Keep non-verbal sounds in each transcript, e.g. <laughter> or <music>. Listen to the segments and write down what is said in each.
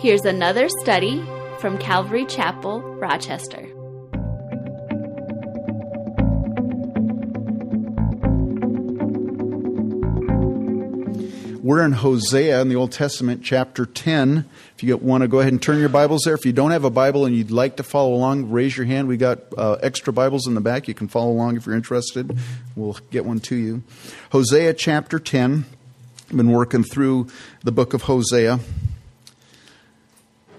Here's another study from Calvary Chapel, Rochester. We're in Hosea in the Old Testament, chapter 10. If you want to go ahead and turn your Bibles there. If you don't have a Bible and you'd like to follow along, raise your hand. We got uh, extra Bibles in the back. You can follow along if you're interested. We'll get one to you. Hosea chapter 10. I've been working through the book of Hosea.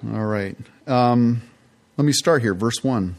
All right. Um, let me start here, verse 1.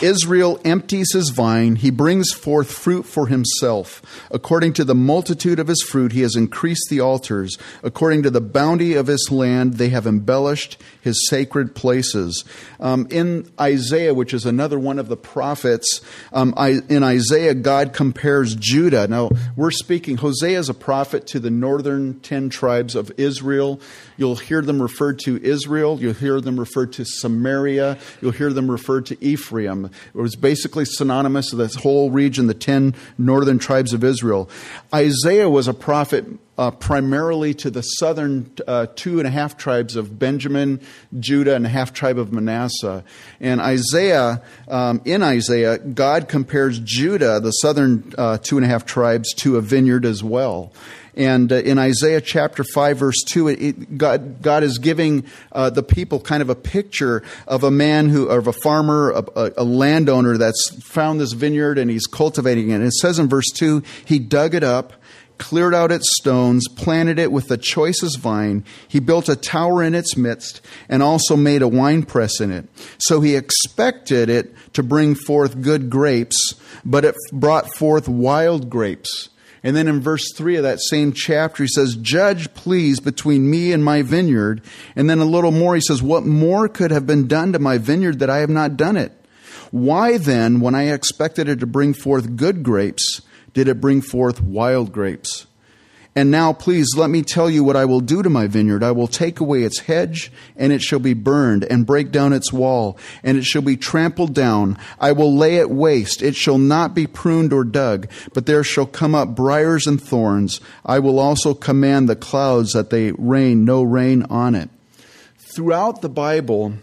Israel empties his vine, he brings forth fruit for himself. According to the multitude of his fruit, he has increased the altars. According to the bounty of his land, they have embellished his sacred places. Um, in Isaiah, which is another one of the prophets, um, I, in Isaiah, God compares Judah. Now, we're speaking, Hosea is a prophet to the northern ten tribes of Israel. You'll hear them referred to Israel, you'll hear them referred to Samaria, you'll hear them referred to Ephraim. It was basically synonymous with this whole region, the ten northern tribes of Israel. Isaiah was a prophet uh, primarily to the southern uh, two and a half tribes of Benjamin, Judah, and half tribe of Manasseh. And Isaiah, um, in Isaiah, God compares Judah, the southern uh, two and a half tribes, to a vineyard as well. And uh, in Isaiah chapter 5, verse 2, it, God, God is giving uh, the people kind of a picture of a man who, of a farmer, a, a, landowner that's found this vineyard and he's cultivating it. And it says in verse 2, he dug it up cleared out its stones, planted it with the choicest vine. He built a tower in its midst, and also made a winepress in it. So he expected it to bring forth good grapes, but it brought forth wild grapes. And then in verse 3 of that same chapter, he says, Judge, please, between me and my vineyard. And then a little more, he says, What more could have been done to my vineyard that I have not done it? Why then, when I expected it to bring forth good grapes, did it bring forth wild grapes? And now, please, let me tell you what I will do to my vineyard. I will take away its hedge, and it shall be burned, and break down its wall, and it shall be trampled down. I will lay it waste. It shall not be pruned or dug, but there shall come up briers and thorns. I will also command the clouds that they rain no rain on it. Throughout the Bible,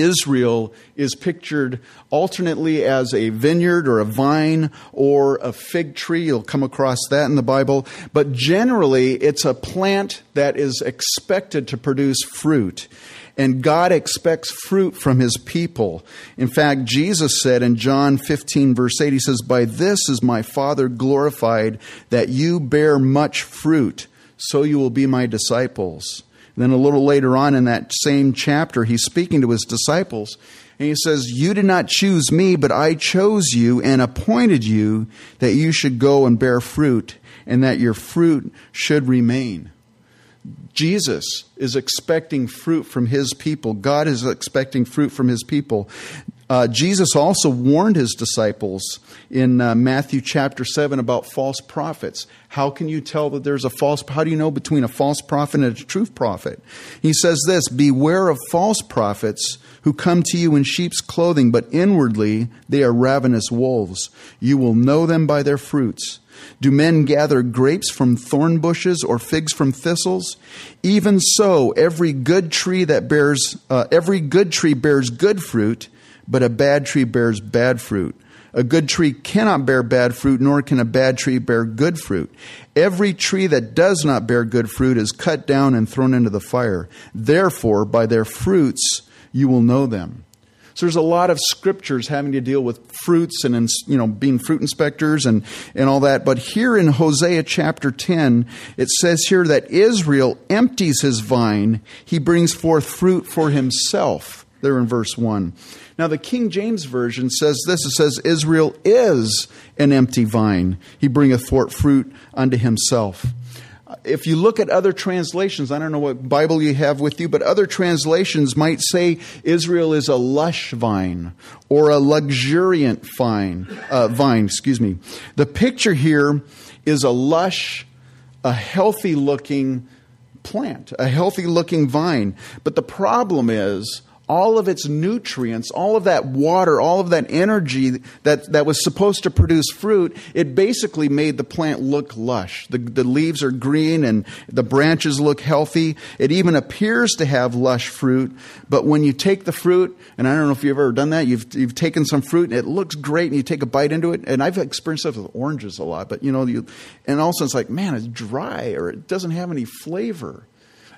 Israel is pictured alternately as a vineyard or a vine or a fig tree. You'll come across that in the Bible. But generally, it's a plant that is expected to produce fruit. And God expects fruit from his people. In fact, Jesus said in John 15, verse 8, he says, By this is my Father glorified, that you bear much fruit, so you will be my disciples. Then a little later on in that same chapter, he's speaking to his disciples. And he says, You did not choose me, but I chose you and appointed you that you should go and bear fruit, and that your fruit should remain. Jesus is expecting fruit from his people. God is expecting fruit from his people. Uh, Jesus also warned his disciples in uh, Matthew chapter 7 about false prophets. How can you tell that there's a false, how do you know between a false prophet and a true prophet? He says this Beware of false prophets who come to you in sheep's clothing, but inwardly they are ravenous wolves. You will know them by their fruits. Do men gather grapes from thorn bushes or figs from thistles? Even so, every good tree that bears, uh, every good tree bears good fruit but a bad tree bears bad fruit. A good tree cannot bear bad fruit, nor can a bad tree bear good fruit. Every tree that does not bear good fruit is cut down and thrown into the fire. Therefore, by their fruits you will know them. So there's a lot of scriptures having to deal with fruits and you know being fruit inspectors and, and all that. But here in Hosea chapter 10, it says here that Israel empties his vine, he brings forth fruit for himself. There in verse 1. Now, the King James Version says this it says, Israel is an empty vine. He bringeth forth fruit unto himself. If you look at other translations, I don't know what Bible you have with you, but other translations might say Israel is a lush vine or a luxuriant vine. Uh, vine, excuse me. The picture here is a lush, a healthy looking plant, a healthy looking vine. But the problem is all of its nutrients, all of that water, all of that energy that, that was supposed to produce fruit, it basically made the plant look lush. The, the leaves are green and the branches look healthy. It even appears to have lush fruit, but when you take the fruit, and I don't know if you've ever done that, you've, you've taken some fruit and it looks great and you take a bite into it, and I've experienced that with oranges a lot, but you know, you, and all of a sudden it's like, man, it's dry or it doesn't have any flavor.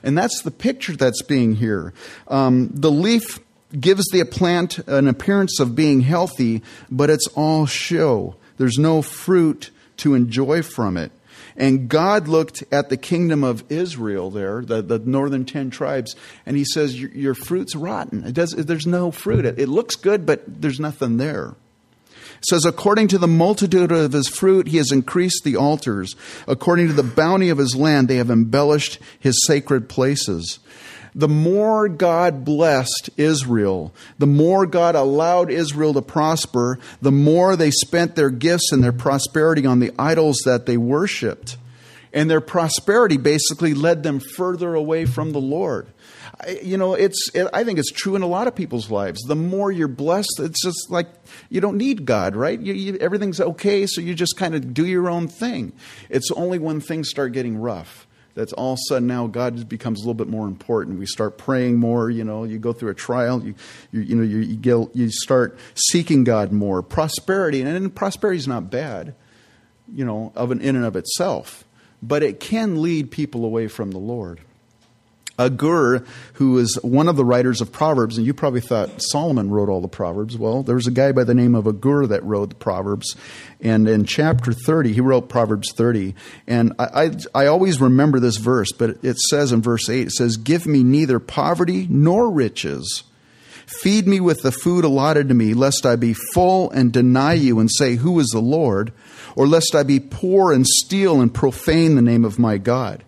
And that's the picture that's being here. Um, the leaf gives the plant an appearance of being healthy, but it's all show. There's no fruit to enjoy from it. And God looked at the kingdom of Israel there, the, the northern ten tribes, and he says, Your, your fruit's rotten. It does, there's no fruit. It, it looks good, but there's nothing there says, According to the multitude of his fruit, he has increased the altars. According to the bounty of his land, they have embellished his sacred places. The more God blessed Israel, the more God allowed Israel to prosper, the more they spent their gifts and their prosperity on the idols that they worshiped. And their prosperity basically led them further away from the Lord you know, it's. It, I think it's true in a lot of people's lives. The more you're blessed, it's just like you don't need God, right? You, you, everything's okay, so you just kind of do your own thing. It's only when things start getting rough that's all of a sudden now God becomes a little bit more important. We start praying more. You know, you go through a trial. You, you, you know, you, you, get, you start seeking God more. Prosperity, and prosperity is not bad, you know, of an in and of itself, but it can lead people away from the Lord. Agur, who was one of the writers of Proverbs, and you probably thought Solomon wrote all the Proverbs. Well, there was a guy by the name of Agur that wrote the Proverbs. And in chapter 30, he wrote Proverbs 30. And I, I, I always remember this verse, but it says in verse 8, it says, Give me neither poverty nor riches. Feed me with the food allotted to me, lest I be full and deny you and say, Who is the Lord? Or lest I be poor and steal and profane the name of my God.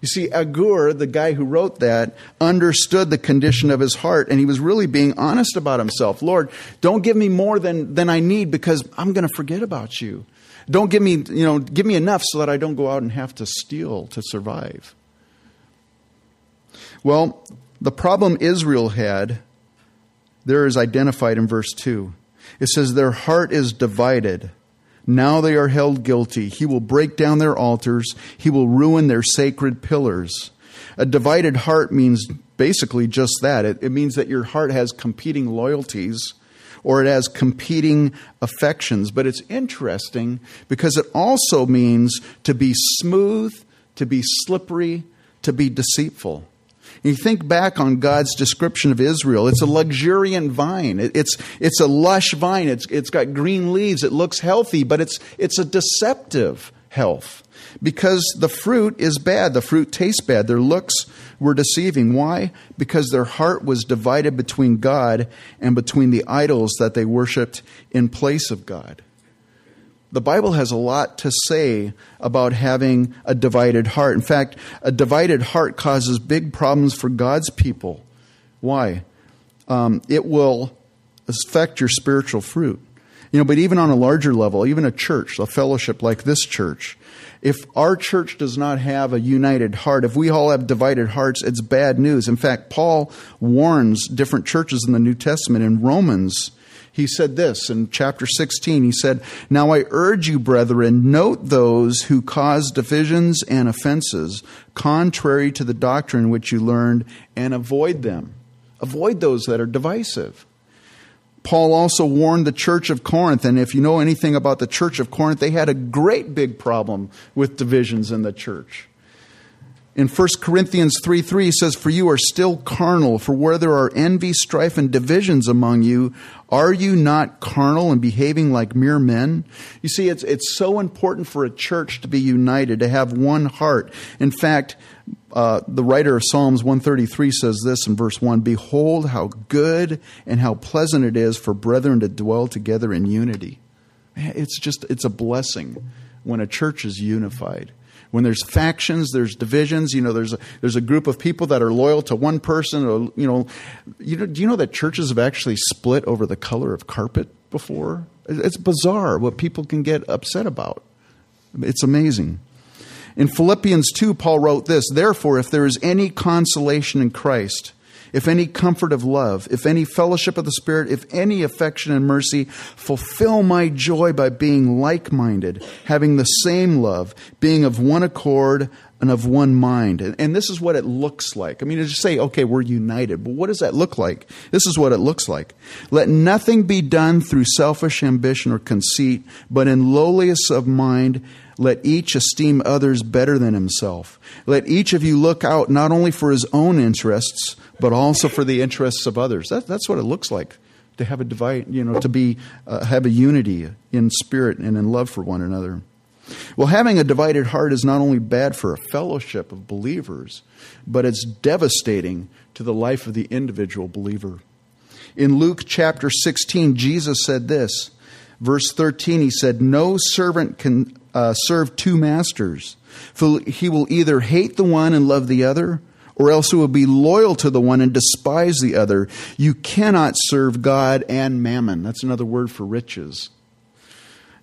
You see, Agur, the guy who wrote that, understood the condition of his heart, and he was really being honest about himself. Lord, don't give me more than, than I need because I'm going to forget about you. Don't give me, you know, give me enough so that I don't go out and have to steal to survive. Well, the problem Israel had, there is identified in verse 2. It says, Their heart is divided. Now they are held guilty. He will break down their altars. He will ruin their sacred pillars. A divided heart means basically just that. It, it, means that your heart has competing loyalties or it has competing affections. But it's interesting because it also means to be smooth, to be slippery, to be deceitful. You think back on God's description of Israel. It's a luxuriant vine. It's, it's a lush vine. It's, it's got green leaves. It looks healthy, but it's, it's a deceptive health because the fruit is bad. The fruit tastes bad. Their looks were deceiving. Why? Because their heart was divided between God and between the idols that they worshiped in place of God the Bible has a lot to say about having a divided heart. In fact, a divided heart causes big problems for God's people. Why? Um, it will affect your spiritual fruit. You know, but even on a larger level, even a church, a fellowship like this church, if our church does not have a united heart, if we all have divided hearts, it's bad news. In fact, Paul warns different churches in the New Testament in Romans he said this in chapter 16. He said, Now I urge you, brethren, note those who cause divisions and offenses contrary to the doctrine which you learned and avoid them. Avoid those that are divisive. Paul also warned the church of Corinth, and if you know anything about the church of Corinth, they had a great big problem with divisions in the church. In 1 Corinthians 3 3, he says, For you are still carnal, for where there are envy, strife, and divisions among you, are you not carnal and behaving like mere men? You see, it's, it's so important for a church to be united, to have one heart. In fact, uh, the writer of Psalms 133 says this in verse 1 Behold, how good and how pleasant it is for brethren to dwell together in unity. It's just, it's a blessing when a church is unified when there's factions, there's divisions. You know, there's a, there's a group of people that are loyal to one person. Or, you know, you know, do you know that churches have actually split over the color of carpet before? It's bizarre what people can get upset about. It's amazing. In Philippians 2, Paul wrote this Therefore, if there is any consolation in Christ, if any comfort of love, if any fellowship of the Spirit, if any affection and mercy, fulfill my joy by being like minded, having the same love, being of one accord and of one mind. And, this is what it looks like. I mean, to just say, okay, we're united, but what does that look like? This is what it looks like. Let nothing be done through selfish ambition or conceit, but in lowliness of mind, let each esteem others better than himself. Let each of you look out not only for his own interests, but also for the interests of others. That, that's what it looks like to have a divide, you know, to be uh, have a unity in spirit and in love for one another. Well, having a divided heart is not only bad for a fellowship of believers, but it's devastating to the life of the individual believer. In Luke chapter 16, Jesus said this. Verse 13, he said, No servant can uh, serve two masters, for he will either hate the one and love the other, or else he will be loyal to the one and despise the other. You cannot serve God and mammon. That's another word for riches.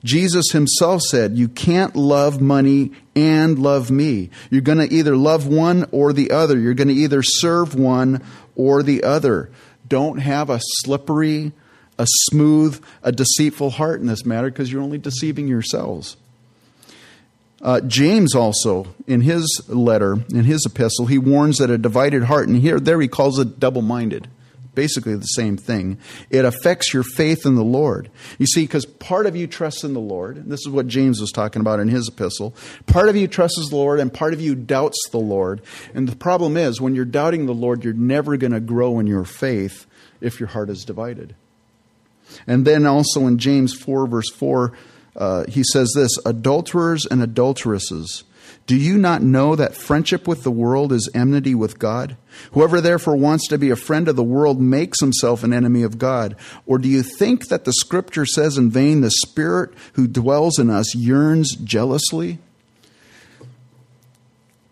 Jesus himself said, You can't love money and love me. You're going to either love one or the other. You're going to either serve one or the other. Don't have a slippery, a smooth, a deceitful heart in this matter because you're only deceiving yourselves. Uh, James also, in his letter, in his epistle, he warns that a divided heart, and here there he calls it double minded basically the same thing. It affects your faith in the Lord. You see, because part of you trusts in the Lord, and this is what James was talking about in his epistle. Part of you trusts the Lord, and part of you doubts the Lord. And the problem is, when you're doubting the Lord, you're never going to grow in your faith if your heart is divided. And then also in James 4, verse 4, uh, he says this adulterers and adulteresses do you not know that friendship with the world is enmity with God? Whoever therefore wants to be a friend of the world makes himself an enemy of God. Or do you think that the scripture says in vain, the Spirit who dwells in us yearns jealously?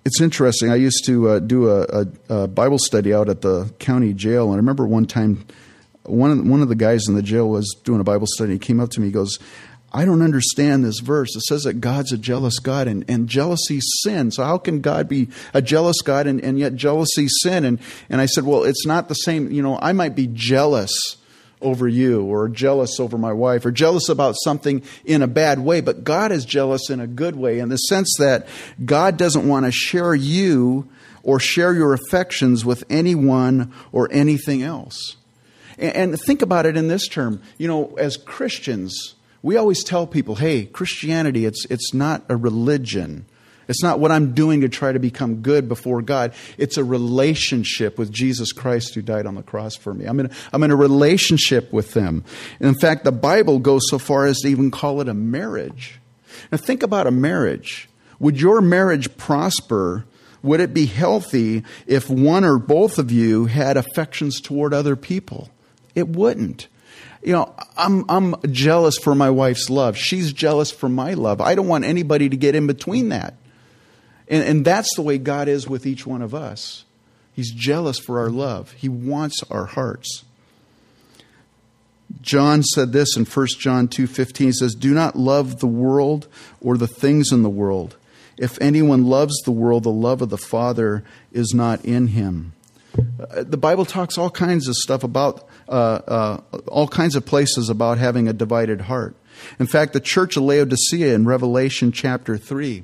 It's interesting. I used to uh, do a, a, a, Bible study out at the county jail, and I remember one time one of, one of the guys in the jail was doing a Bible study. He came up to me. He goes, I don't understand this verse. It says that God's a jealous God and, and jealousy sin. So how can God be a jealous God and, and yet jealousy sin? And, and I said, well, it's not the same. You know, I might be jealous over you or jealous over my wife or jealous about something in a bad way, but God is jealous in a good way in the sense that God doesn't want to share you or share your affections with anyone or anything else. And, and think about it in this term. You know, as Christians, we always tell people, hey, Christianity, it's, it's not a religion. It's not what I'm doing to try to become good before God. It's a relationship with Jesus Christ who died on the cross for me. I'm in, I'm in a relationship with them. And in fact, the Bible goes so far as to even call it a marriage. Now, think about a marriage. Would your marriage prosper? Would it be healthy if one or both of you had affections toward other people? It wouldn't you know, I'm, I'm jealous for my wife's love. She's jealous for my love. I don't want anybody to get in between that. And, and that's the way God is with each one of us. He's jealous for our love, He wants our hearts. John said this in 1 John 2:15 he says do not love the world or the things in the world if anyone loves the world the love of the father is not in him uh, the bible talks all kinds of stuff about uh, uh, all kinds of places about having a divided heart. In fact, the church of Laodicea in Revelation chapter 3,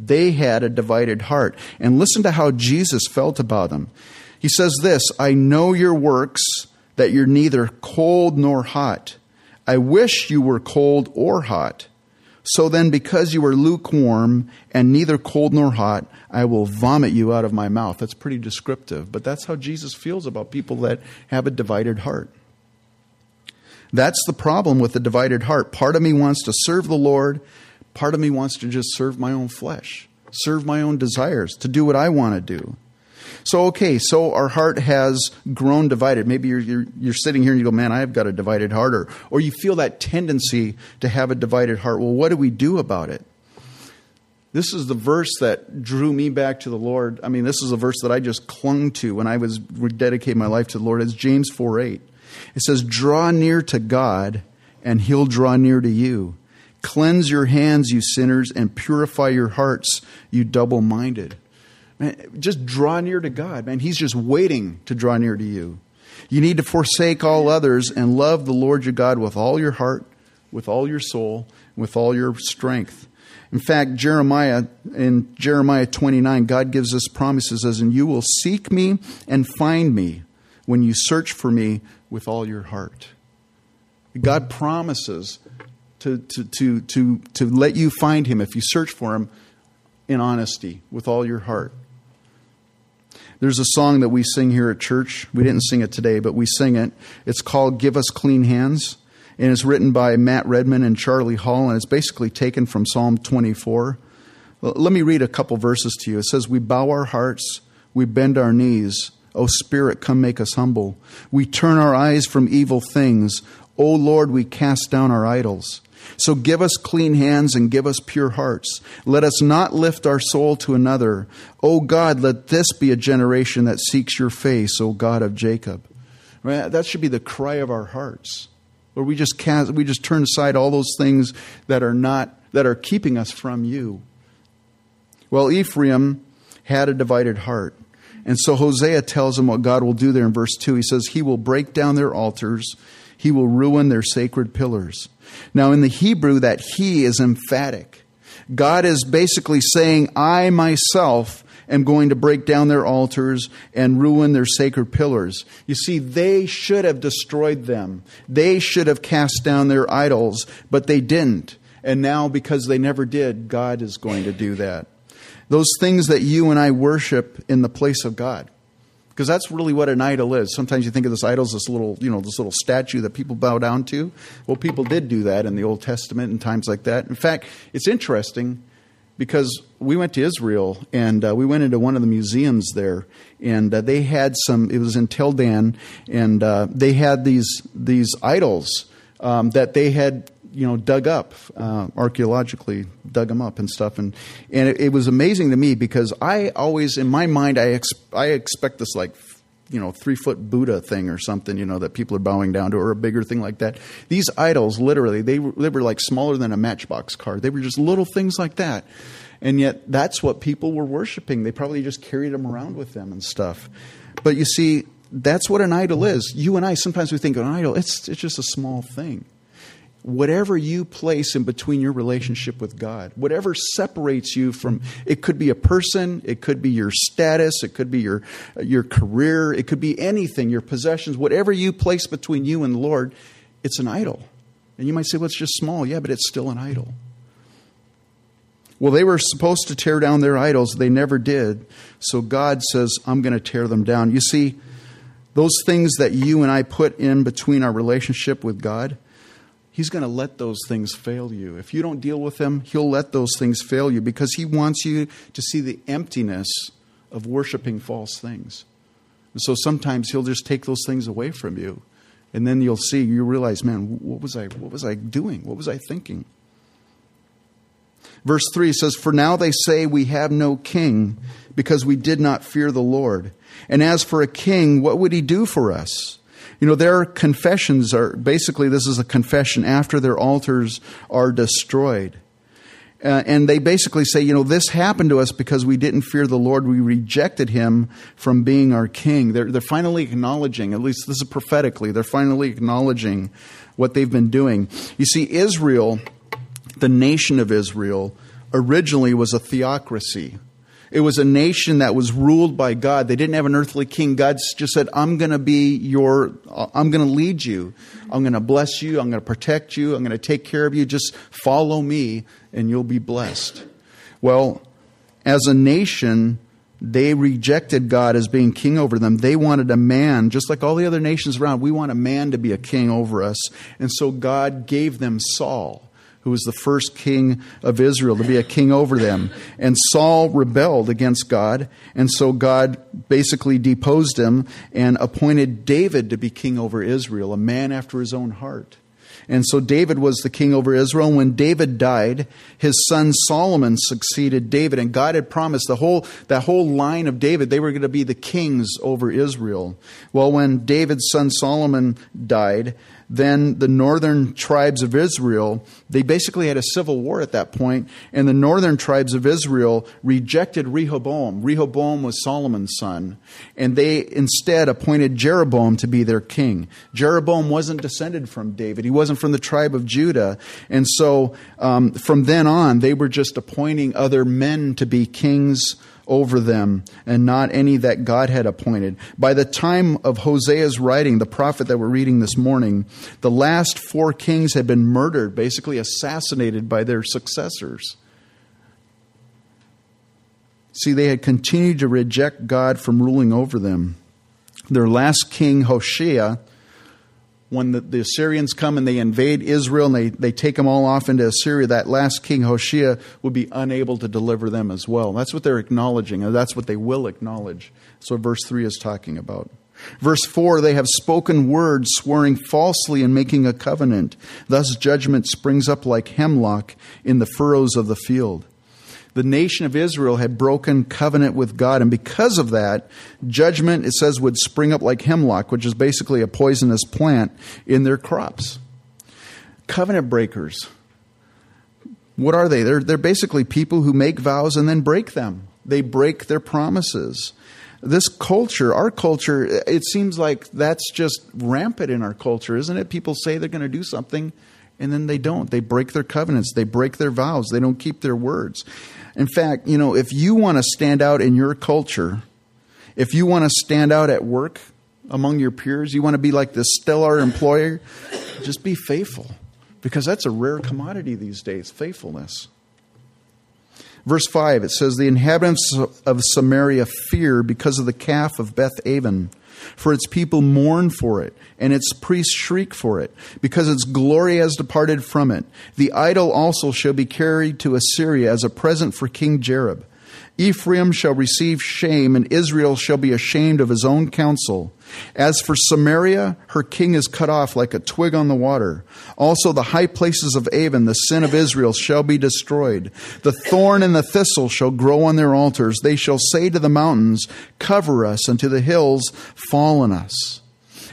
they had a divided heart. And listen to how Jesus felt about them. He says this I know your works, that you're neither cold nor hot. I wish you were cold or hot. So then, because you are lukewarm and neither cold nor hot, I will vomit you out of my mouth. That's pretty descriptive, but that's how Jesus feels about people that have a divided heart. That's the problem with the divided heart. Part of me wants to serve the Lord, part of me wants to just serve my own flesh, serve my own desires, to do what I want to do. So, okay, so our heart has grown divided. Maybe you're, you're, you're, sitting here and you go, man, I've got a divided heart, or, or you feel that tendency to have a divided heart. Well, what do we do about it? This is the verse that drew me back to the Lord. I mean, this is a verse that I just clung to when I was dedicating my life to the Lord. It's James 4 8. It says, Draw near to God, and he'll draw near to you. Cleanse your hands, you sinners, and purify your hearts, you double minded. Man, just draw near to God, man. He's just waiting to draw near to you. You need to forsake all others and love the Lord your God with all your heart, with all your soul, with all your strength. In fact, Jeremiah in Jeremiah 29, God gives us promises as in you will seek me and find me when you search for me with all your heart. God promises to, to, to, to, to let you find him if you search for him in honesty with all your heart. There's a song that we sing here at church. We didn't sing it today, but we sing it. It's called Give Us Clean Hands and it's written by Matt Redman and Charlie Hall, and it's basically taken from Psalm 24. Let me read a couple verses to you. It says, We bow our hearts, we bend our knees. O Spirit, come make us humble. We turn our eyes from evil things. O Lord, we cast down our idols. So give us clean hands and give us pure hearts. Let us not lift our soul to another. O God, let this be a generation that seeks your face, O God of Jacob. That should be the cry of our hearts. Or we just cast, we just turn aside all those things that are not that are keeping us from you. Well, Ephraim had a divided heart. And so Hosea tells him what God will do there in verse 2. He says, He will break down their altars, He will ruin their sacred pillars. Now, in the Hebrew, that He is emphatic. God is basically saying, I myself am going to break down their altars and ruin their sacred pillars. You see, they should have destroyed them. They should have cast down their idols, but they didn't. And now, because they never did, God is going to do that. Those things that you and I worship in the place of God. Because that's really what an idol is. Sometimes you think of this idol as this little, you know, this little statue that people bow down to. Well, people did do that in the Old Testament and times like that. In fact, it's interesting because we went to Israel and uh, we went into one of the museums there, and uh, they had some. It was in Tel Dan, and uh, they had these these idols um, that they had you know dug up uh, archaeologically, dug them up and stuff, and and it, it, was amazing to me because I always in my mind I ex- I expect this like you know three foot Buddha thing or something you know that people are bowing down to or a bigger thing like that. These idols, literally, they were, they were like smaller than a matchbox car. They were just little things like that, and yet that's what people were worshiping. They probably just carried them around with them and stuff. But you see, that's what an idol is. You and I sometimes we think an idol it's it's just a small thing whatever you place in between your relationship with God, whatever separates you from it could be a person, it could be your status, it could be your your career, it could be anything, your possessions, whatever you place between you and the Lord, it's an idol. And you might say, well, it's just small. Yeah, but it's still an idol. Well, they were supposed to tear down their idols. They never did. So God says, I'm going to tear them down. You see, those things that you and I put in between our relationship with God, He's going to let those things fail you. If you don't deal with them, He'll let those things fail you because He wants you to see the emptiness of worshiping false things. And so sometimes He'll just take those things away from you. And then you'll see, you realize, man, what was I, what was I doing? What was I thinking? Verse 3 says, For now they say we have no king because we did not fear the Lord. And as for a king, what would he do for us? You know, their confessions are basically this is a confession after their altars are destroyed. Uh, and they basically say, you know, this happened to us because we didn't fear the Lord. We rejected him from being our king. They're, they're finally acknowledging, at least this is prophetically, they're finally acknowledging what they've been doing. You see, Israel, the nation of Israel, originally was a theocracy. It was a nation that was ruled by God. They didn't have an earthly king. God just said, I'm going to be your, uh, I'm going to lead you. I'm going to bless you. I'm going to protect you. I'm going to take care of you. Just follow me and you'll be blessed. Well, as a nation, they rejected God as being king over them. They wanted a man, just like all the other nations around. We want a man to be a king over us. And so God gave them Saul who was the first king of Israel, to be a king over them. And Saul rebelled against God, and so God basically deposed him and appointed David to be king over Israel, a man after his own heart. And so David was the king over Israel. And when David died, his son Solomon succeeded David. And God had promised the whole, that whole line of David, they were going to be the kings over Israel. Well, when David's son Solomon died, then the northern tribes of Israel, they basically had a civil war at that point, and the northern tribes of Israel rejected Rehoboam. Rehoboam was Solomon's son, and they instead appointed Jeroboam to be their king. Jeroboam wasn't descended from David, he wasn't from the tribe of Judah, and so um, from then on, they were just appointing other men to be kings over them and not any that God had appointed. By the time of Hosea's writing, the prophet that we're reading this morning, the last four kings had been murdered, basically assassinated by their successors. See, they had continued to reject God from ruling over them. Their last king, Hoshea, when the, the, Assyrians come and they invade Israel and they, they take them all off into Assyria, that last king, Hoshea, would be unable to deliver them as well. That's what they're acknowledging, and that's what they will acknowledge. So verse 3 is talking about. Verse 4 they have spoken words, swearing falsely and making a covenant. Thus judgment springs up like hemlock in the furrows of the field the nation of Israel had broken covenant with God. And because of that, judgment, it says, would spring up like hemlock, which is basically a poisonous plant, in their crops. Covenant breakers. What are they? They're, they're basically people who make vows and then break them. They break their promises. This culture, our culture, it seems like that's just rampant in our culture, isn't it? People say they're going to do something and then they don't. They break their covenants, they break their vows, they don't keep their words. In fact, you know, if you want to stand out in your culture, if you want to stand out at work among your peers, you want to be like the stellar employer, just be faithful because that's a rare commodity these days faithfulness. Verse 5, it says, The inhabitants of Samaria fear because of the calf of Beth Aven for its people mourn for it, and its priests shriek for it, because its glory has departed from it. The idol also shall be carried to Assyria as a present for King Jareb. Ephraim shall receive shame, and Israel shall be ashamed of his own counsel. As for Samaria, her king is cut off like a twig on the water. Also, the high places of Aven, the sin of Israel, shall be destroyed. The thorn and the thistle shall grow on their altars. They shall say to the mountains, Cover us, and to the hills, Fall on us.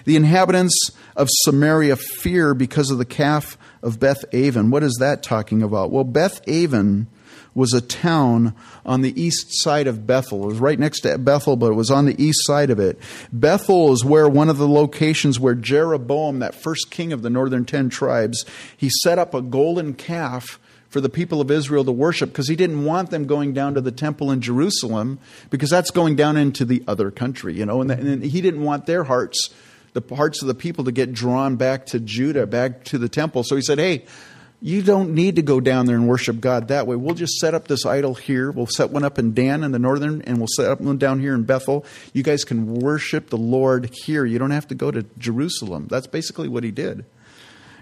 The inhabitants of Samaria fear because of the calf of Beth Aven. What is that talking about? Well, Beth Aven was a town on the east side of Bethel. It was right next to Bethel, but it was on the east side of it. Bethel is where one of the locations where Jeroboam, that first king of the northern ten tribes, he set up a golden calf for the people of Israel to worship because he didn't want them going down to the temple in Jerusalem because that's going down into the other country, you know, and, and he didn't want their hearts the hearts of the people to get drawn back to Judah, back to the temple. So he said, Hey, you don't need to go down there and worship God that way. We'll just set up this idol here. We'll set one up in Dan in the northern, and we'll set up one down here in Bethel. You guys can worship the Lord here. You don't have to go to Jerusalem. That's basically what he did.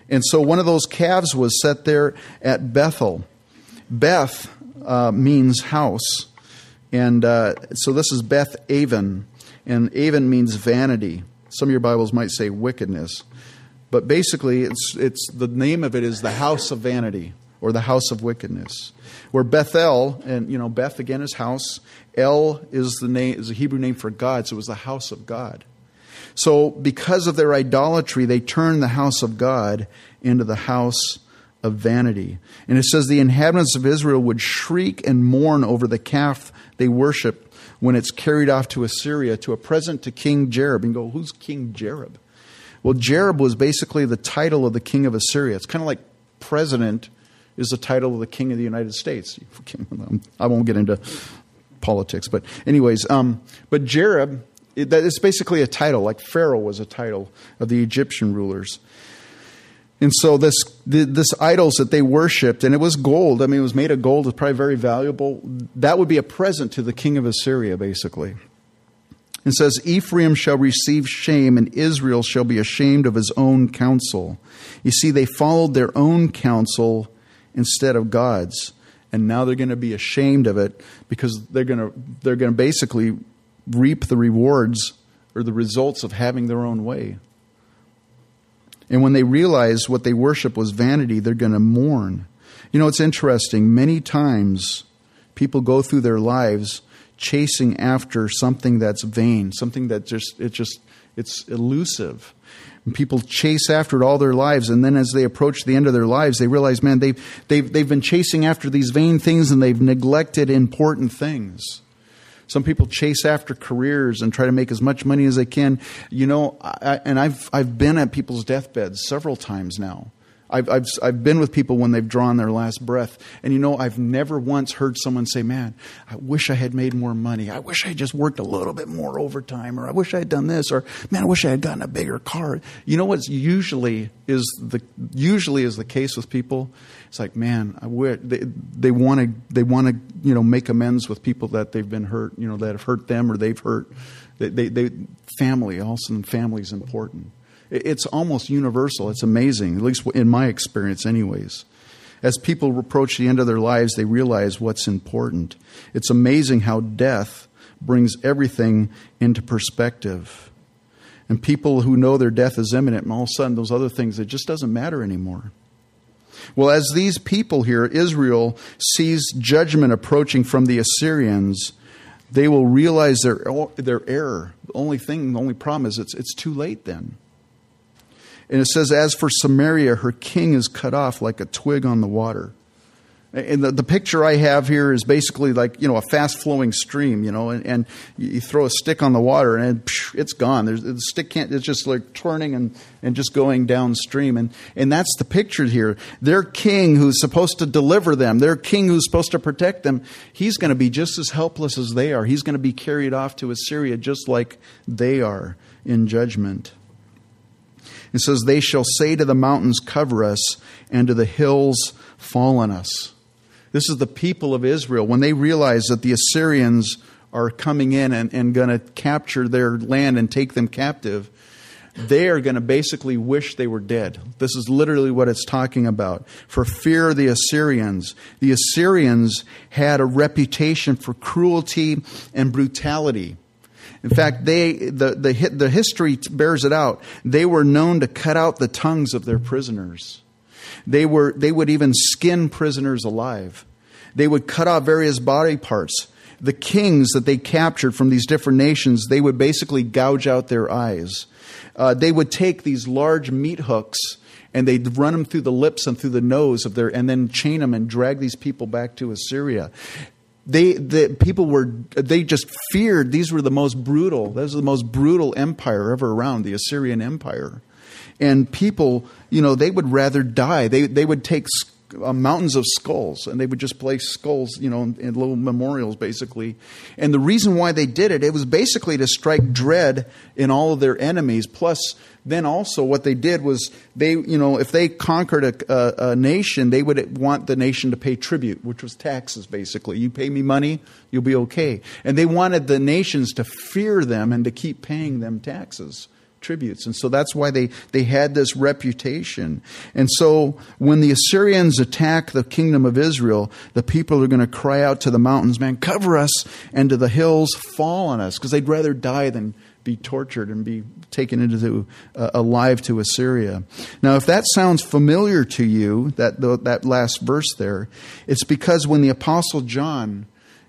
And so one of those calves was set there at Bethel. Beth uh, means house. And uh, so this is Beth Aven. And Aven means vanity. Some of your Bibles might say wickedness. But basically, it's, it's the name of it is the house of vanity or the house of wickedness. Where Bethel, and you know, Beth again is house. El is the name is a Hebrew name for God, so it was the house of God. So because of their idolatry, they turned the house of God into the house of vanity. And it says the inhabitants of Israel would shriek and mourn over the calf they worship when it's carried off to Assyria to a present to King Jareb. And go, who's King Jareb? Well, Jareb was basically the title of the king of Assyria. It's kind of like president is the title of the king of the United States. <laughs> I won't get into politics, but anyways, um, but it, that is basically a title, like Pharaoh was a title of the Egyptian rulers. And so this this idols that they worshipped, and it was gold. I mean, it was made of gold. It's probably very valuable. That would be a present to the king of Assyria, basically and says, Ephraim shall receive shame, and Israel shall be ashamed of his own counsel. You see, they followed their own counsel instead of God's. And now they're going to be ashamed of it because they're going to, they're going to basically reap the rewards or the results of having their own way. And when they realize what they worship was vanity, they're going to mourn. You know, it's interesting. Many times people go through their lives chasing after something that's vain, something that just it just it's elusive. And people chase after it all their lives, and then as they approach the end of their lives, they realize, man, they've they've they've been chasing after these vain things and they've neglected important things. Some people chase after careers and try to make as much money as they can. You know, I, and I've I've been at people's deathbeds several times now. I've, I've, I've been with people when they've drawn their last breath. And you know, I've never once heard someone say, Man, I wish I had made more money. I wish I had just worked a little bit more overtime. Or I wish I had done this. Or, Man, I wish I had gotten a bigger car. You know what's usually is the, usually is the case with people? It's like, man, I wish they, they want to, they want to, you know, make amends with people that they've been hurt, you know, that have hurt them or they've hurt. They, they, they family, also and family is important. It's almost universal. It's amazing, at least in my experience, anyways. As people approach the end of their lives, they realize what's important. It's amazing how death brings everything into perspective. And people who know their death is imminent, and all of a sudden, those other things, it just doesn't matter anymore. Well, as these people here, Israel sees judgment approaching from the Assyrians, they will realize their, their error. The only thing, the only problem is it's, it's too late then. And it says, As for Samaria, her king is cut off like a twig on the water. And the, the picture I have here is basically like, you know, a fast flowing stream, you know, and, and you throw a stick on the water and it's gone. There's, the stick can't, it's just like turning and, and just going downstream. And, and that's the picture here. Their king who's supposed to deliver them, their king who's supposed to protect them, he's going to be just as helpless as they are. He's going to be carried off to Assyria just like they are in judgment. It says, They shall say to the mountains, Cover us, and to the hills, Fall on us. This is the people of Israel. When they realize that the Assyrians are coming in and, and going to capture their land and take them captive, they are going to basically wish they were dead. This is literally what it's talking about. For fear of the Assyrians. The Assyrians had a reputation for cruelty and brutality. In fact, they, the, the, the history bears it out. They were known to cut out the tongues of their prisoners. They, were, they would even skin prisoners alive. They would cut off various body parts. The kings that they captured from these different nations, they would basically gouge out their eyes. Uh, they would take these large meat hooks and they'd run them through the lips and through the nose of their, and then chain them and drag these people back to Assyria they the people were they just feared these were the most brutal this is the most brutal empire ever around the assyrian empire. And people you know they would rather die. They they would take uh, mountains of skulls and they would just place skulls you know in, in, little memorials basically. And the reason why they did it it was basically to strike dread in all of their enemies. Plus then also what they did was they you know if they conquered a, a, a nation they would want the nation to pay tribute which was taxes basically. You pay me money you'll be okay. And they wanted the nations to fear them and to keep paying them taxes tributes. And so that's why they, they had this reputation. And so when the Assyrians attack the kingdom of Israel, the people are going to cry out to the mountains, man, cover us, and to the hills, fall on us, because they'd rather die than be tortured and be taken into uh, alive to Assyria. Now, if that sounds familiar to you, that that last verse there, it's because when the apostle John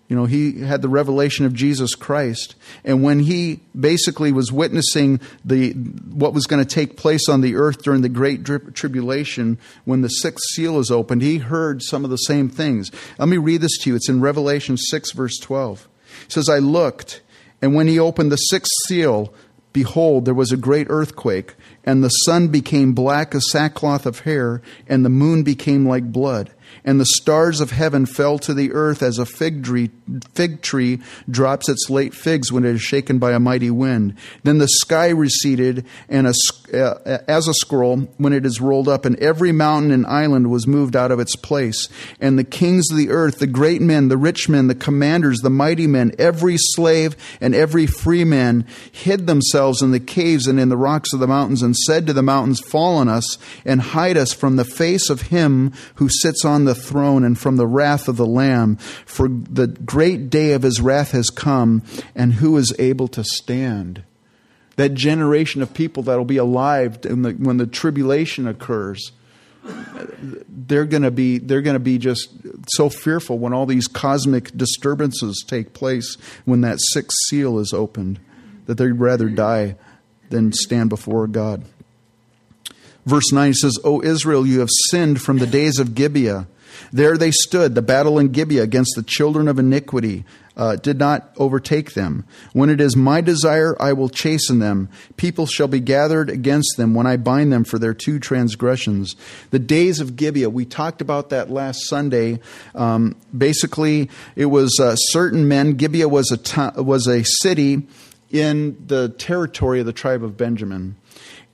you know, he had the revelation of Jesus Christ. And when he basically was witnessing the, what was going to take place on the earth during the great tribulation, when the sixth seal is opened, he heard some of the same things. Let me read this to you. It's in Revelation 6, verse 12. It says, I looked, and when he opened the sixth seal, behold, there was a great earthquake, and the sun became black as sackcloth of hair, and the moon became like blood and the stars of heaven fell to the earth as a fig tree, fig tree drops its late figs when it is shaken by a mighty wind. Then the sky receded and a, uh, as a scroll when it is rolled up, and every mountain and island was moved out of its place. And the kings of the earth, the great men, the rich men, the commanders, the mighty men, every slave and every free man hid themselves in the caves and in the rocks of the mountains and said to the mountains, Fall on us and hide us from the face of him who sits on the throne and from the wrath of the Lamb. For the great day of his wrath has come, and who is able to stand? That generation of people that will be alive the, when the tribulation occurs they're going to be they're going to be just so fearful when all these cosmic disturbances take place when that sixth seal is opened that they'd rather die than stand before God. Verse 9 says, O Israel, you have sinned from the days of Gibeah. There they stood, the battle in Gibeah against the children of iniquity uh, did not overtake them. When it is my desire, I will chasten them. People shall be gathered against them when I bind them for their two transgressions. The days of Gibeah, we talked about that last Sunday. Um, basically, it was uh, certain men. Gibeah was a, t- was a city in the territory of the tribe of Benjamin.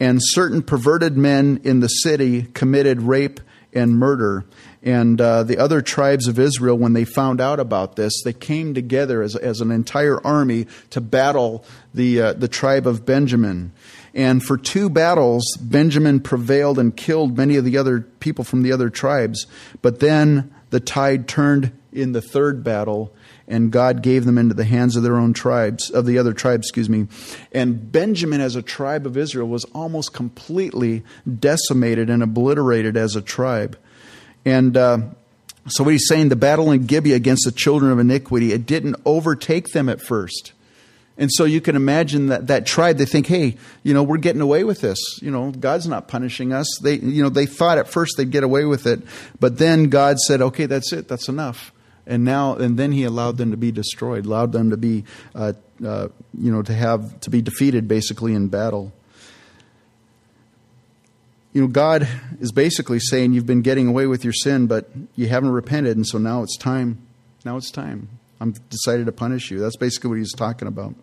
And certain perverted men in the city committed rape and murder. And uh, the other tribes of Israel, when they found out about this, they came together as, as an entire army to battle the, uh, the tribe of Benjamin. And for two battles, Benjamin prevailed and killed many of the other people from the other tribes. But then the tide turned in the third battle, and God gave them into the hands of their own tribes, of the other tribes, excuse me. And Benjamin, as a tribe of Israel, was almost completely decimated and obliterated as a tribe. And uh, so, what he's saying, the battle in Gibeah against the children of iniquity, it didn't overtake them at first. And so you can imagine that that tribe, they think, hey, you know, we're getting away with this. You know, God's not punishing us. They, you know, they thought at first they'd get away with it. But then God said, okay, that's it. That's enough. And now, and then he allowed them to be destroyed, allowed them to be, uh, uh, you know, to have, to be defeated basically in battle you know, God is basically saying you've been getting away with your sin, but you haven't repented, and so now it's time. Now it's time. I'm decided to punish you. That's basically what he's talking about.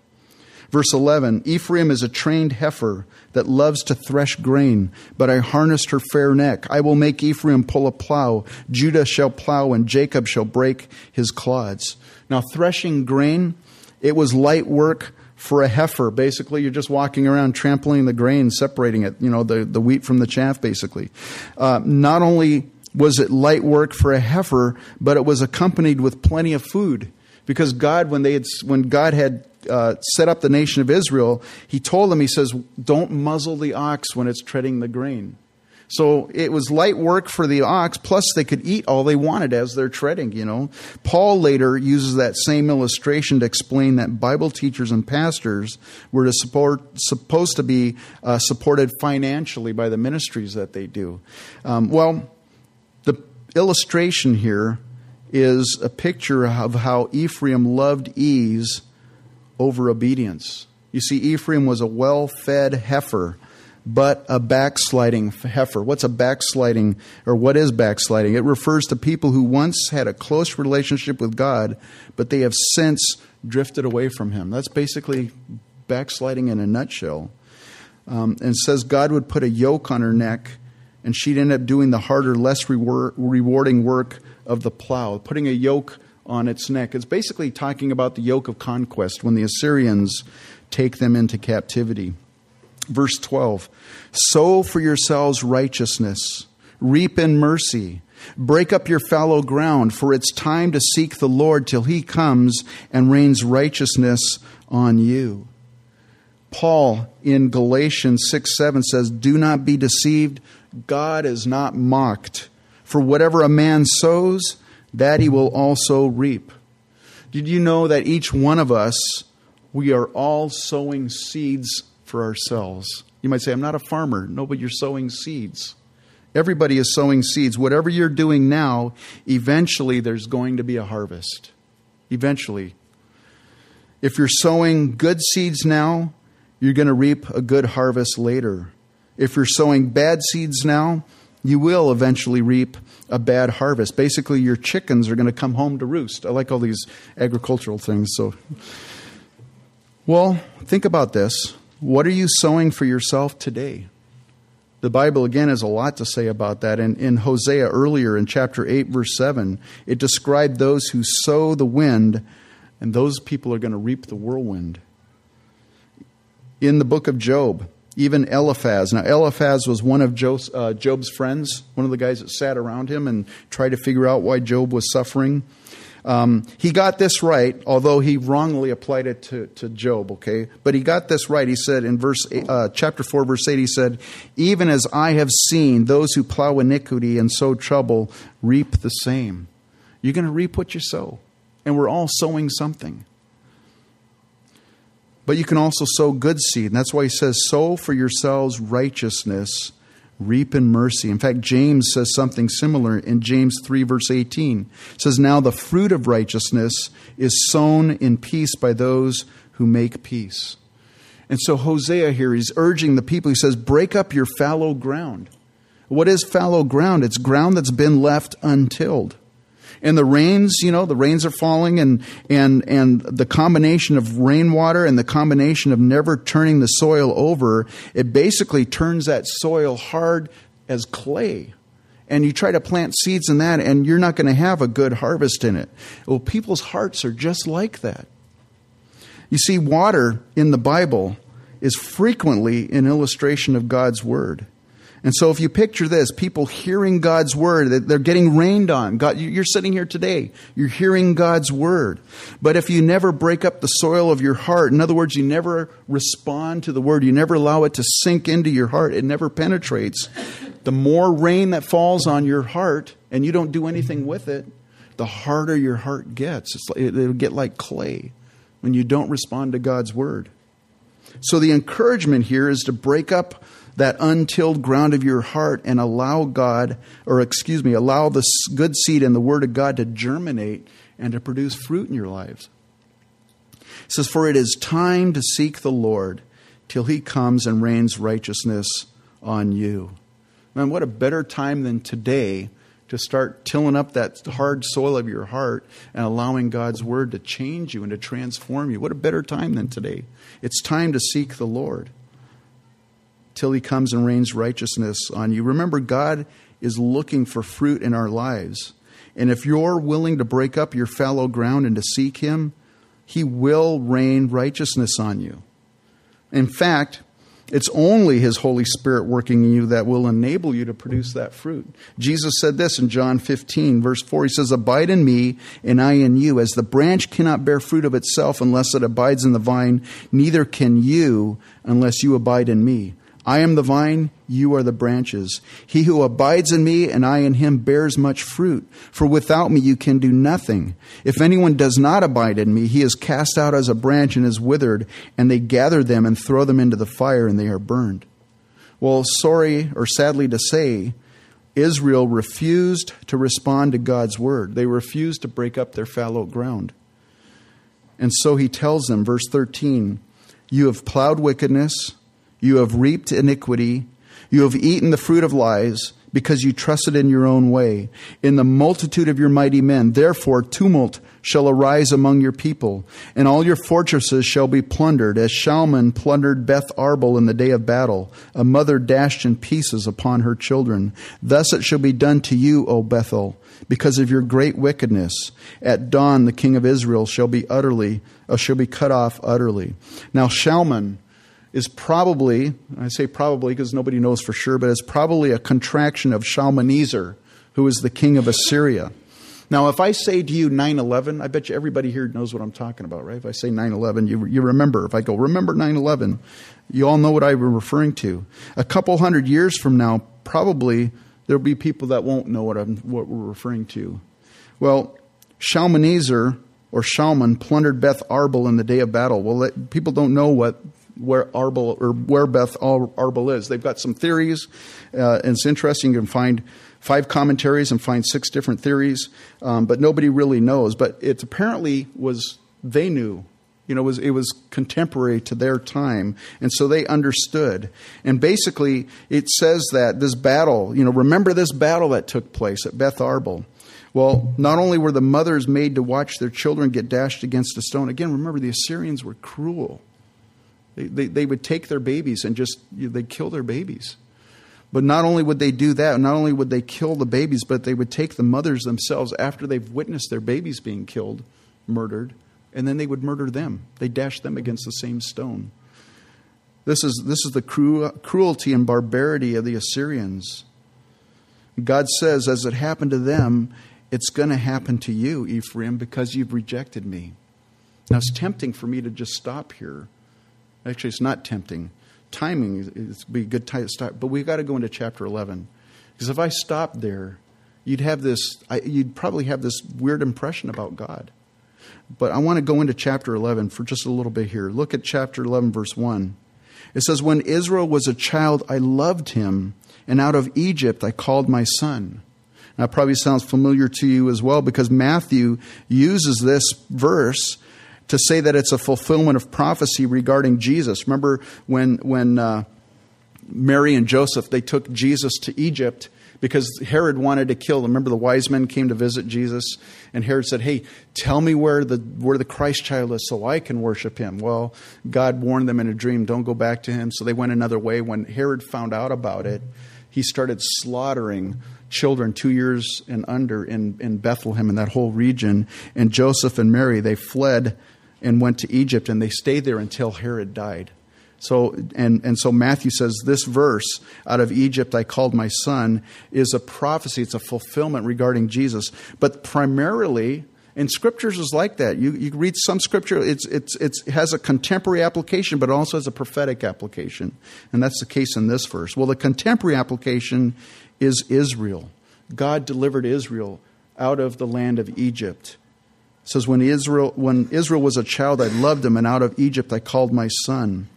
Verse 11 Ephraim is a trained heifer that loves to thresh grain, but I harnessed her fair neck. I will make Ephraim pull a plow. Judah shall plow, and Jacob shall break his clods. Now, threshing grain, it was light work for a heifer. Basically, you're just walking around trampling the grain, separating it, you know, the, the wheat from the chaff, basically. Uh, not only was it light work for a heifer, but it was accompanied with plenty of food. Because God, when, they had, when God had uh, set up the nation of Israel, He told them, He says, don't muzzle the ox when it's treading the grain. So it was light work for the ox, plus they could eat all they wanted as they're treading, you know. Paul later uses that same illustration to explain that Bible teachers and pastors were to support, supposed to be uh, supported financially by the ministries that they do. Um, well, the illustration here is a picture of how Ephraim loved ease over obedience. You see, Ephraim was a well fed heifer but a backsliding heifer. What's a backsliding, or what is backsliding? It refers to people who once had a close relationship with God, but they have since drifted away from Him. That's basically backsliding in a nutshell. Um, and says God would put a yoke on her neck, and she'd end up doing the harder, less reward, rewarding work of the plow, putting a yoke on its neck. It's basically talking about the yoke of conquest when the Assyrians take them into captivity. Verse 12 Sow for yourselves righteousness, reap in mercy. Break up your fallow ground, for it's time to seek the Lord till he comes and rains righteousness on you. Paul in Galatians 6 7 says, Do not be deceived. God is not mocked. For whatever a man sows, that he will also reap. Did you know that each one of us, we are all sowing seeds for ourselves. You might say, I'm not a farmer. No, but you're sowing seeds. Everybody is sowing seeds. Whatever you're doing now, eventually there's going to be a harvest. Eventually. If you're sowing good seeds now, you're going to reap a good harvest later. If you're sowing bad seeds now, you will eventually reap a bad harvest. Basically, your chickens are going to come home to roost. I like all these agricultural things. So, well, think about this. What are you sowing for yourself today? The Bible, again, has a lot to say about that. And in Hosea earlier in chapter 8, verse 7, it described those who sow the wind, and those people are going to reap the whirlwind. In the book of Job, even Eliphaz. Now, Eliphaz was one of Job's, uh, Job's friends, one of the guys that sat around him and tried to figure out why Job was suffering. Um, he got this right, although he wrongly applied it to, to Job, okay? But he got this right. He said in verse uh, chapter 4, verse 8, he said, Even as I have seen those who plow iniquity and sow trouble reap the same. You're going to reap what you sow. And we're all sowing something. But you can also sow good seed. And that's why he says, Sow for yourselves righteousness reap in mercy. In fact, James says something similar in James 3, verse 18. It says, Now the fruit of righteousness is sown in peace by those who make peace. And so Hosea here, he's urging the people, he says, Break up your fallow ground. What is fallow ground? It's ground that's been left untilled and the rains, you know, the rains are falling and, and, and the combination of rainwater and the combination of never turning the soil over, it basically turns that soil hard as clay. And you try to plant seeds in that and you're not going to have a good harvest in it. Well, people's hearts are just like that. You see, water in the Bible is frequently an illustration of God's Word. And so if you picture this, people hearing God's word, that they're getting rained on. God, you're sitting here today, you're hearing God's word. But if you never break up the soil of your heart, in other words, you never respond to the word, you never allow it to sink into your heart, it never penetrates. The more rain that falls on your heart and you don't do anything with it, the harder your heart gets. it'll get like clay when you don't respond to God's word. So the encouragement here is to break up that untilled ground of your heart and allow God, or excuse me, allow the good seed and the Word of God to germinate and to produce fruit in your lives. It says, For it is time to seek the Lord till he comes and rains righteousness on you. Man, what a better time than today to start tilling up that hard soil of your heart and allowing God's word to change you and to transform you. What a better time than today. It's time to seek the Lord till he comes and rains righteousness on you. Remember, God is looking for fruit in our lives. And if you're willing to break up your fallow ground and to seek him, he will rain righteousness on you. In fact, it's only His Holy Spirit working in you that will enable you to produce that fruit. Jesus said this in John 15, verse 4. He says, Abide in me, and I in you. As the branch cannot bear fruit of itself unless it abides in the vine, neither can you unless you abide in me. I am the vine, you are the branches. He who abides in me and I in him bears much fruit, for without me you can do nothing. If anyone does not abide in me, he is cast out as a branch and is withered, and they gather them and throw them into the fire, and they are burned. Well, sorry or sadly to say, Israel refused to respond to God's word. They refused to break up their fallow ground. And so he tells them, verse 13, You have plowed wickedness you have reaped iniquity. You have eaten the fruit of lies because you trusted in your own way. In the multitude of your mighty men, therefore, tumult shall arise among your people, and all your fortresses shall be plundered, as Shalman plundered Beth Arbel in the day of battle, a mother dashed in pieces upon her children. Thus it shall be done to you, O Bethel, because of your great wickedness. At dawn the king of Israel shall be utterly, uh, shall be cut off utterly. Now Shalman is probably, I say probably because nobody knows for sure, but it's probably a contraction of Shalmaneser, who is the king of Assyria. Now, if I say to you 9 11, I bet you everybody here knows what I'm talking about, right? If I say 9 11, you, you remember. If I go, remember 9 11, you all know what I'm referring to. A couple hundred years from now, probably there'll be people that won't know what, I'm, what we're referring to. Well, Shalmaneser or Shalman plundered Beth Arbel in the day of battle. Well, people don't know what where Arbel or where Beth Arbel is. They've got some theories, uh, and it's interesting. You can find five commentaries and find six different theories, um, but nobody really knows. But it apparently was they knew. You know, it was, it was contemporary to their time, and so they understood. And basically, it says that this battle, you know, remember this battle that took place at Beth Arbel. Well, not only were the mothers made to watch their children get dashed against a stone, again, remember the Assyrians were cruel. They, they, they would take their babies and just, they'd kill their babies. But not only would they do that, not only would they kill the babies, but they would take the mothers themselves after they've witnessed their babies being killed, murdered, and then they would murder them. They dash them against the same stone. This is, this is the cru- cruelty and barbarity of the Assyrians. God says, as it happened to them, It's going to happen to you, Ephraim, because you've rejected me. Now, it's tempting for me to just stop here. Actually, it's not tempting. Timing is be a good time to stop, but we've got to go into chapter 11. Because if I stopped there, you'd have this, you'd probably have this weird impression about God. But I want to go into chapter 11 for just a little bit here. Look at chapter 11, verse 1. It says, When Israel was a child, I loved him, and out of Egypt I called my son. That probably sounds familiar to you as well because Matthew uses this verse to say that it's a fulfillment of prophecy regarding Jesus. Remember when, when uh, Mary and Joseph, they took Jesus to Egypt because Herod wanted to kill them. Remember the wise men came to visit Jesus and Herod said, "Hey, tell me where the where the Christ child is so I can worship him." Well, God warned them in a dream, "Don't go back to him." So they went another way. When Herod found out about it, he started slaughtering children 2 years and under in in Bethlehem and that whole region. And Joseph and Mary, they fled and went to Egypt and they stayed there until Herod died. So and and so Matthew says this verse out of Egypt I called my son is a prophecy. It's a fulfillment regarding Jesus, but primarily. And scriptures is like that. You, you read some scripture, it's, it's, it's, it has a contemporary application, but it also has a prophetic application. And that's the case in this verse. Well, the contemporary application is Israel. God delivered Israel out of the land of Egypt. Says, when Israel, when Israel was a child, I loved him, and out of Egypt I called my son.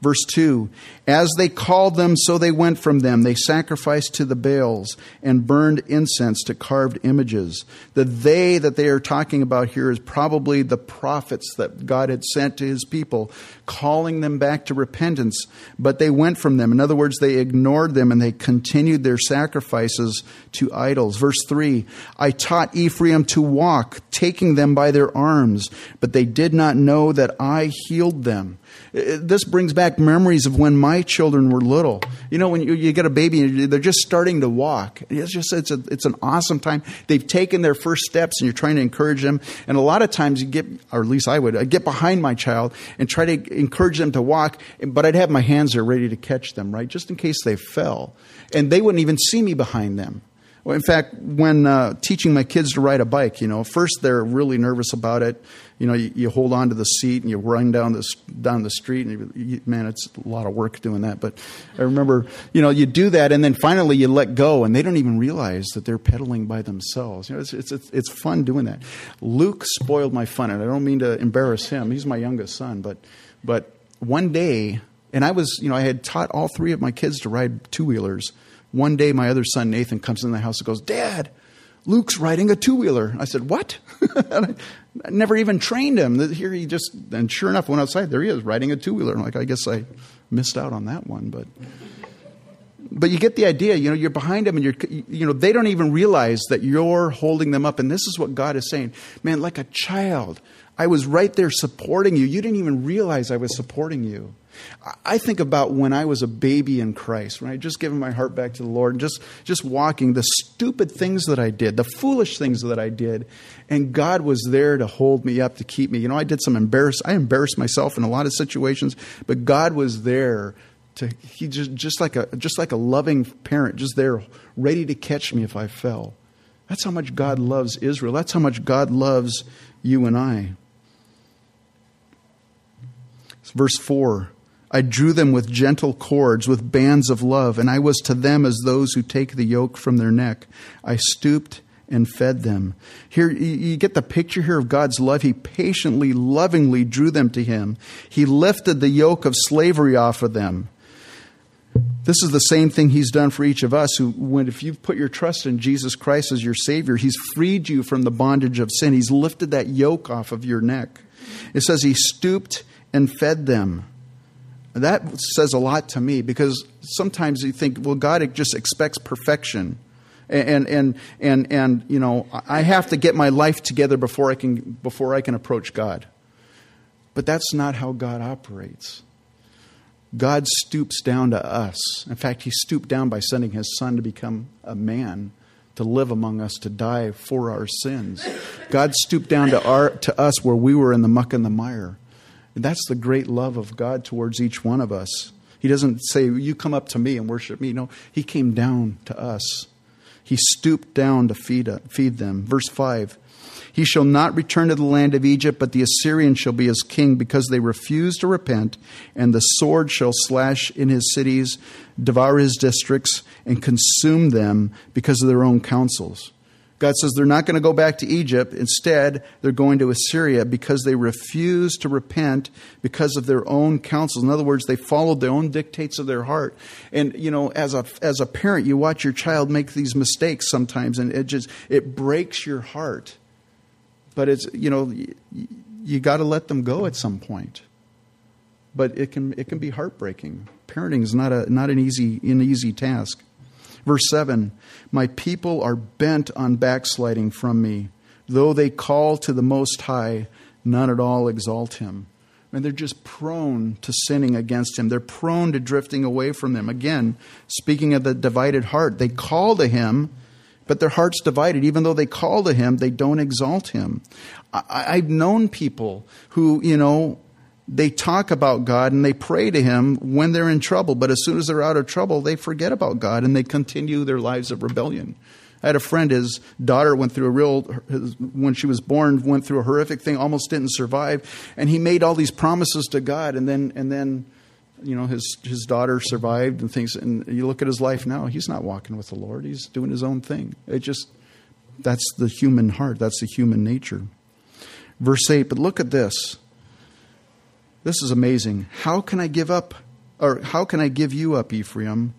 Verse 2 As they called them, so they went from them. They sacrificed to the Baals and burned incense to carved images. The they that they are talking about here is probably the prophets that God had sent to his people, calling them back to repentance, but they went from them. In other words, they ignored them and they continued their sacrifices to idols. Verse 3 I taught Ephraim to walk, taking them by their arms, but they did not know that I healed them. Uh, this brings back memories of when my children were little. You know, when you, you get a baby they're just starting to walk, it's just it's a, it's an awesome time. They've taken their first steps, and you're trying to encourage them. And a lot of times, you get, or at least I would, I get behind my child and try to encourage them to walk, but I'd have my hands there ready to catch them, right, just in case they fell, and they wouldn't even see me behind them. In fact, when uh, teaching my kids to ride a bike, you know, first they're really nervous about it. You know, you, you hold on to the seat and you run down the down the street, and you, you, man, it's a lot of work doing that. But I remember, you know, you do that, and then finally you let go, and they don't even realize that they're pedaling by themselves. You know, it's it's it's, it's fun doing that. Luke spoiled my fun, and I don't mean to embarrass him. He's my youngest son, but but one day, and I was, you know, I had taught all three of my kids to ride two wheelers one day, my other son, Nathan, comes in the house and goes, Dad, Luke's riding a two wheeler. I said, What? <laughs> I never even trained him. Here he just, and sure enough, went outside. There he is riding a two wheeler. I'm like, I guess I missed out on that one. But, but you get the idea. You know, you're behind them and you're, you know, they don't even realize that you're holding them up. And this is what God is saying. Man, like a child, I was right there supporting you. You didn't even realize I was supporting you. I think about when I was a baby in Christ, when I just given my heart back to the Lord, and just, just walking, the stupid things that I did, the foolish things that I did, and God was there to hold me up, to keep me. You know, I did some embarrass, I embarrassed myself in a lot of situations, but God was there to, he just, just like a, just like a loving parent, just there, ready to catch me if I fell. That's how much God loves Israel. That's how much God loves you and I. Verse 4 I drew them with gentle cords, with bands of love, and I was to them as those who take the yoke from their neck. I stooped and fed them. Here, you get the picture here of God's love. He patiently, lovingly drew them to Him. He lifted the yoke of slavery off of them. This is the same thing He's done for each of us. Who, when if you've put your trust in Jesus Christ as your Savior, He's freed you from the bondage of sin. He's lifted that yoke off of your neck. It says He stooped and fed them. That says a lot to me because sometimes you think, well, God just expects perfection. And, and, and, and, you know, I have to get my life together before I can, before I can approach God. But that's not how God operates. God stoops down to us. In fact, He stooped down by sending His Son to become a man, to live among us, to die for our sins. God stooped down to, our, to us where we were in the muck and the mire. That's the great love of God towards each one of us. He doesn't say, You come up to me and worship me. No, He came down to us. He stooped down to feed, uh, feed them. Verse 5 He shall not return to the land of Egypt, but the Assyrian shall be his king, because they refuse to repent, and the sword shall slash in his cities, devour his districts, and consume them because of their own counsels. God says they're not going to go back to Egypt. Instead, they're going to Assyria because they refuse to repent because of their own counsels. In other words, they followed their own dictates of their heart. And you know, as a as a parent, you watch your child make these mistakes sometimes, and it just it breaks your heart. But it's you know, you, you got to let them go at some point. But it can it can be heartbreaking. Parenting is not a not an easy an easy task. Verse 7 My people are bent on backsliding from me. Though they call to the Most High, none at all exalt him. And they're just prone to sinning against him. They're prone to drifting away from him. Again, speaking of the divided heart, they call to him, but their heart's divided. Even though they call to him, they don't exalt him. I, have known people who, you know, they talk about God and they pray to Him when they're in trouble, but as soon as they're out of trouble, they forget about God and they continue their lives of rebellion. I had a friend, his daughter went through a real, his, when she was born, went through a horrific thing, almost didn't survive. And he made all these promises to God, and then, and then, you know, his, his daughter survived and things. And you look at his life now, he's not walking with the Lord. He's doing his own thing. It just, that's the human heart, that's the human nature. Verse 8, but look at this. This is amazing. How can I give up, or how can I give you up, Ephraim?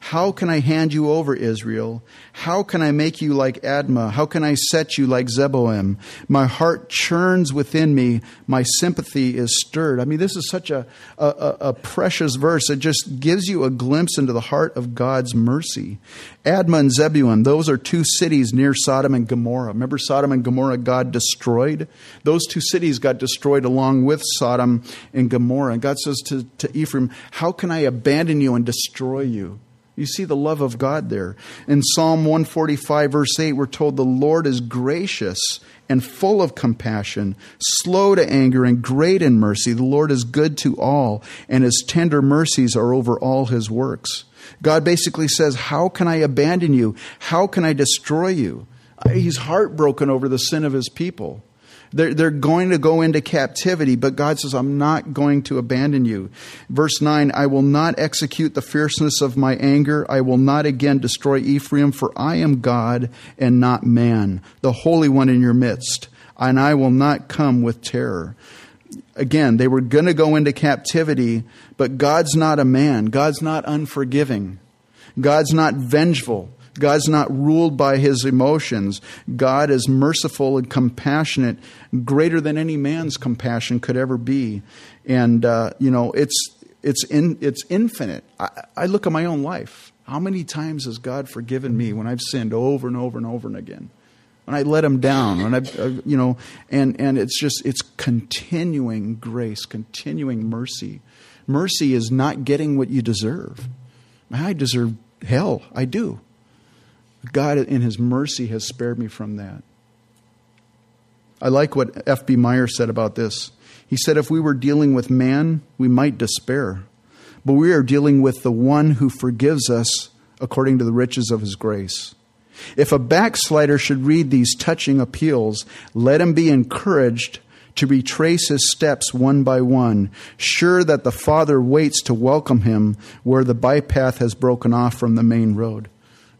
How can I hand you over, Israel? How can I make you like Admah? How can I set you like Zeboim? My heart churns within me. My sympathy is stirred. I mean, this is such a, a, a precious verse. It just gives you a glimpse into the heart of God's mercy. Admah and Zebulun, those are two cities near Sodom and Gomorrah. Remember Sodom and Gomorrah God destroyed? Those two cities got destroyed along with Sodom and Gomorrah. And God says to, to Ephraim, How can I abandon you and destroy you? You see the love of God there. In Psalm 145, verse 8, we're told the Lord is gracious and full of compassion, slow to anger, and great in mercy. The Lord is good to all, and his tender mercies are over all his works. God basically says, How can I abandon you? How can I destroy you? He's heartbroken over the sin of his people. They're, they're going to go into captivity, but God says, I'm not going to abandon you. Verse 9, I will not execute the fierceness of my anger. I will not again destroy Ephraim, for I am God and not man, the Holy One in your midst, and I will not come with terror again, they were going to go into captivity, but God's not a man. God's not unforgiving. God's not vengeful. God's not ruled by his emotions. God is merciful and compassionate, greater than any man's compassion could ever be. And, uh, you know, it's, it's, in, it's infinite. I, I look at my own life. How many times has God forgiven me when I've sinned over and over and over and again? When I let him down, when I, uh, you know, and, and it's just, it's continuing grace, continuing mercy. Mercy is not getting what you deserve. I deserve hell. I do. God, in His mercy, has spared me from that. I like what F.B. Meyer said about this. He said, If we were dealing with man, we might despair. But we are dealing with the one who forgives us according to the riches of his grace. If a backslider should read these touching appeals, let him be encouraged to retrace his steps one by one, sure that the Father waits to welcome him where the bypath has broken off from the main road.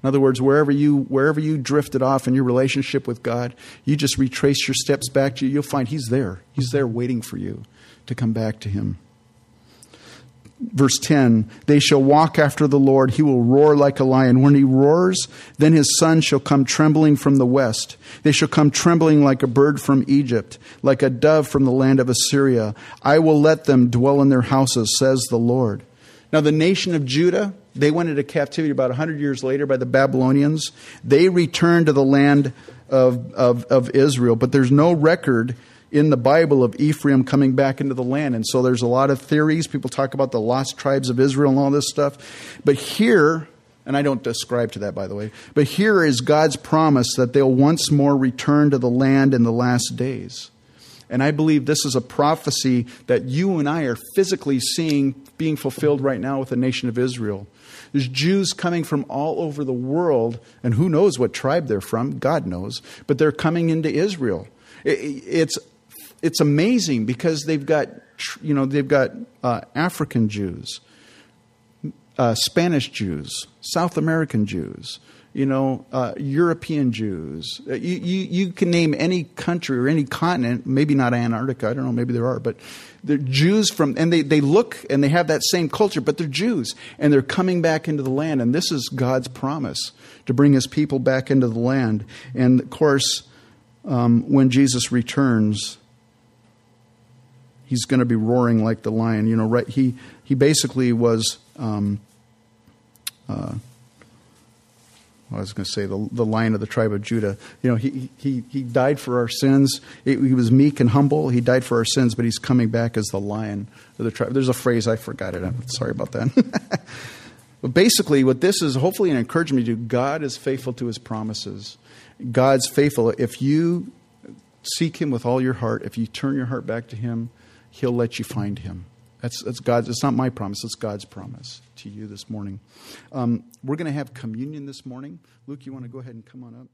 In other words, wherever you wherever you drifted off in your relationship with God, you just retrace your steps back to you. You'll find He's there. He's there waiting for you to come back to Him. Verse 10 They shall walk after the Lord. He will roar like a lion. When he roars, then his son shall come trembling from the west. They shall come trembling like a bird from Egypt, like a dove from the land of Assyria. I will let them dwell in their houses, says the Lord. Now, the nation of Judah, they went into captivity about 100 years later by the Babylonians. They returned to the land of, of, of Israel, but there's no record in the Bible of Ephraim coming back into the land. And so there's a lot of theories. People talk about the lost tribes of Israel and all this stuff. But here, and I don't describe to that, by the way, but here is God's promise that they'll once more return to the land in the last days. And I believe this is a prophecy that you and I are physically seeing being fulfilled right now with the nation of Israel. There's Jews coming from all over the world, and who knows what tribe they're from? God knows. But they're coming into Israel. It's, it's amazing because they've got, you know, they've got uh, African Jews, uh, Spanish Jews, South American Jews, you know, uh, European Jews. Uh, you, you, you, can name any country or any continent, maybe not Antarctica, I don't know, maybe there are, but they're Jews from, and they, they look and they have that same culture, but they're Jews. And they're coming back into the land. And this is God's promise to bring his people back into the land. And of course, um, when Jesus returns, he's going to be roaring like the lion. You know, right? He, he basically was. Um, uh, I was going to say the, the lion of the tribe of Judah. You know, he, he, he died for our sins. He, he was meek and humble. He died for our sins, but he's coming back as the lion of the tribe. There's a phrase, I forgot it. I'm sorry about that. <laughs> but basically, what this is hopefully an encouragement to do, God is faithful to his promises. God's faithful. If you seek him with all your heart, if you turn your heart back to him, he'll let you find him. That's, that's God's, it's not my promise, it's God's promise to you this morning. Um, we're going to have communion this morning. Luke, you want to go ahead and come on up?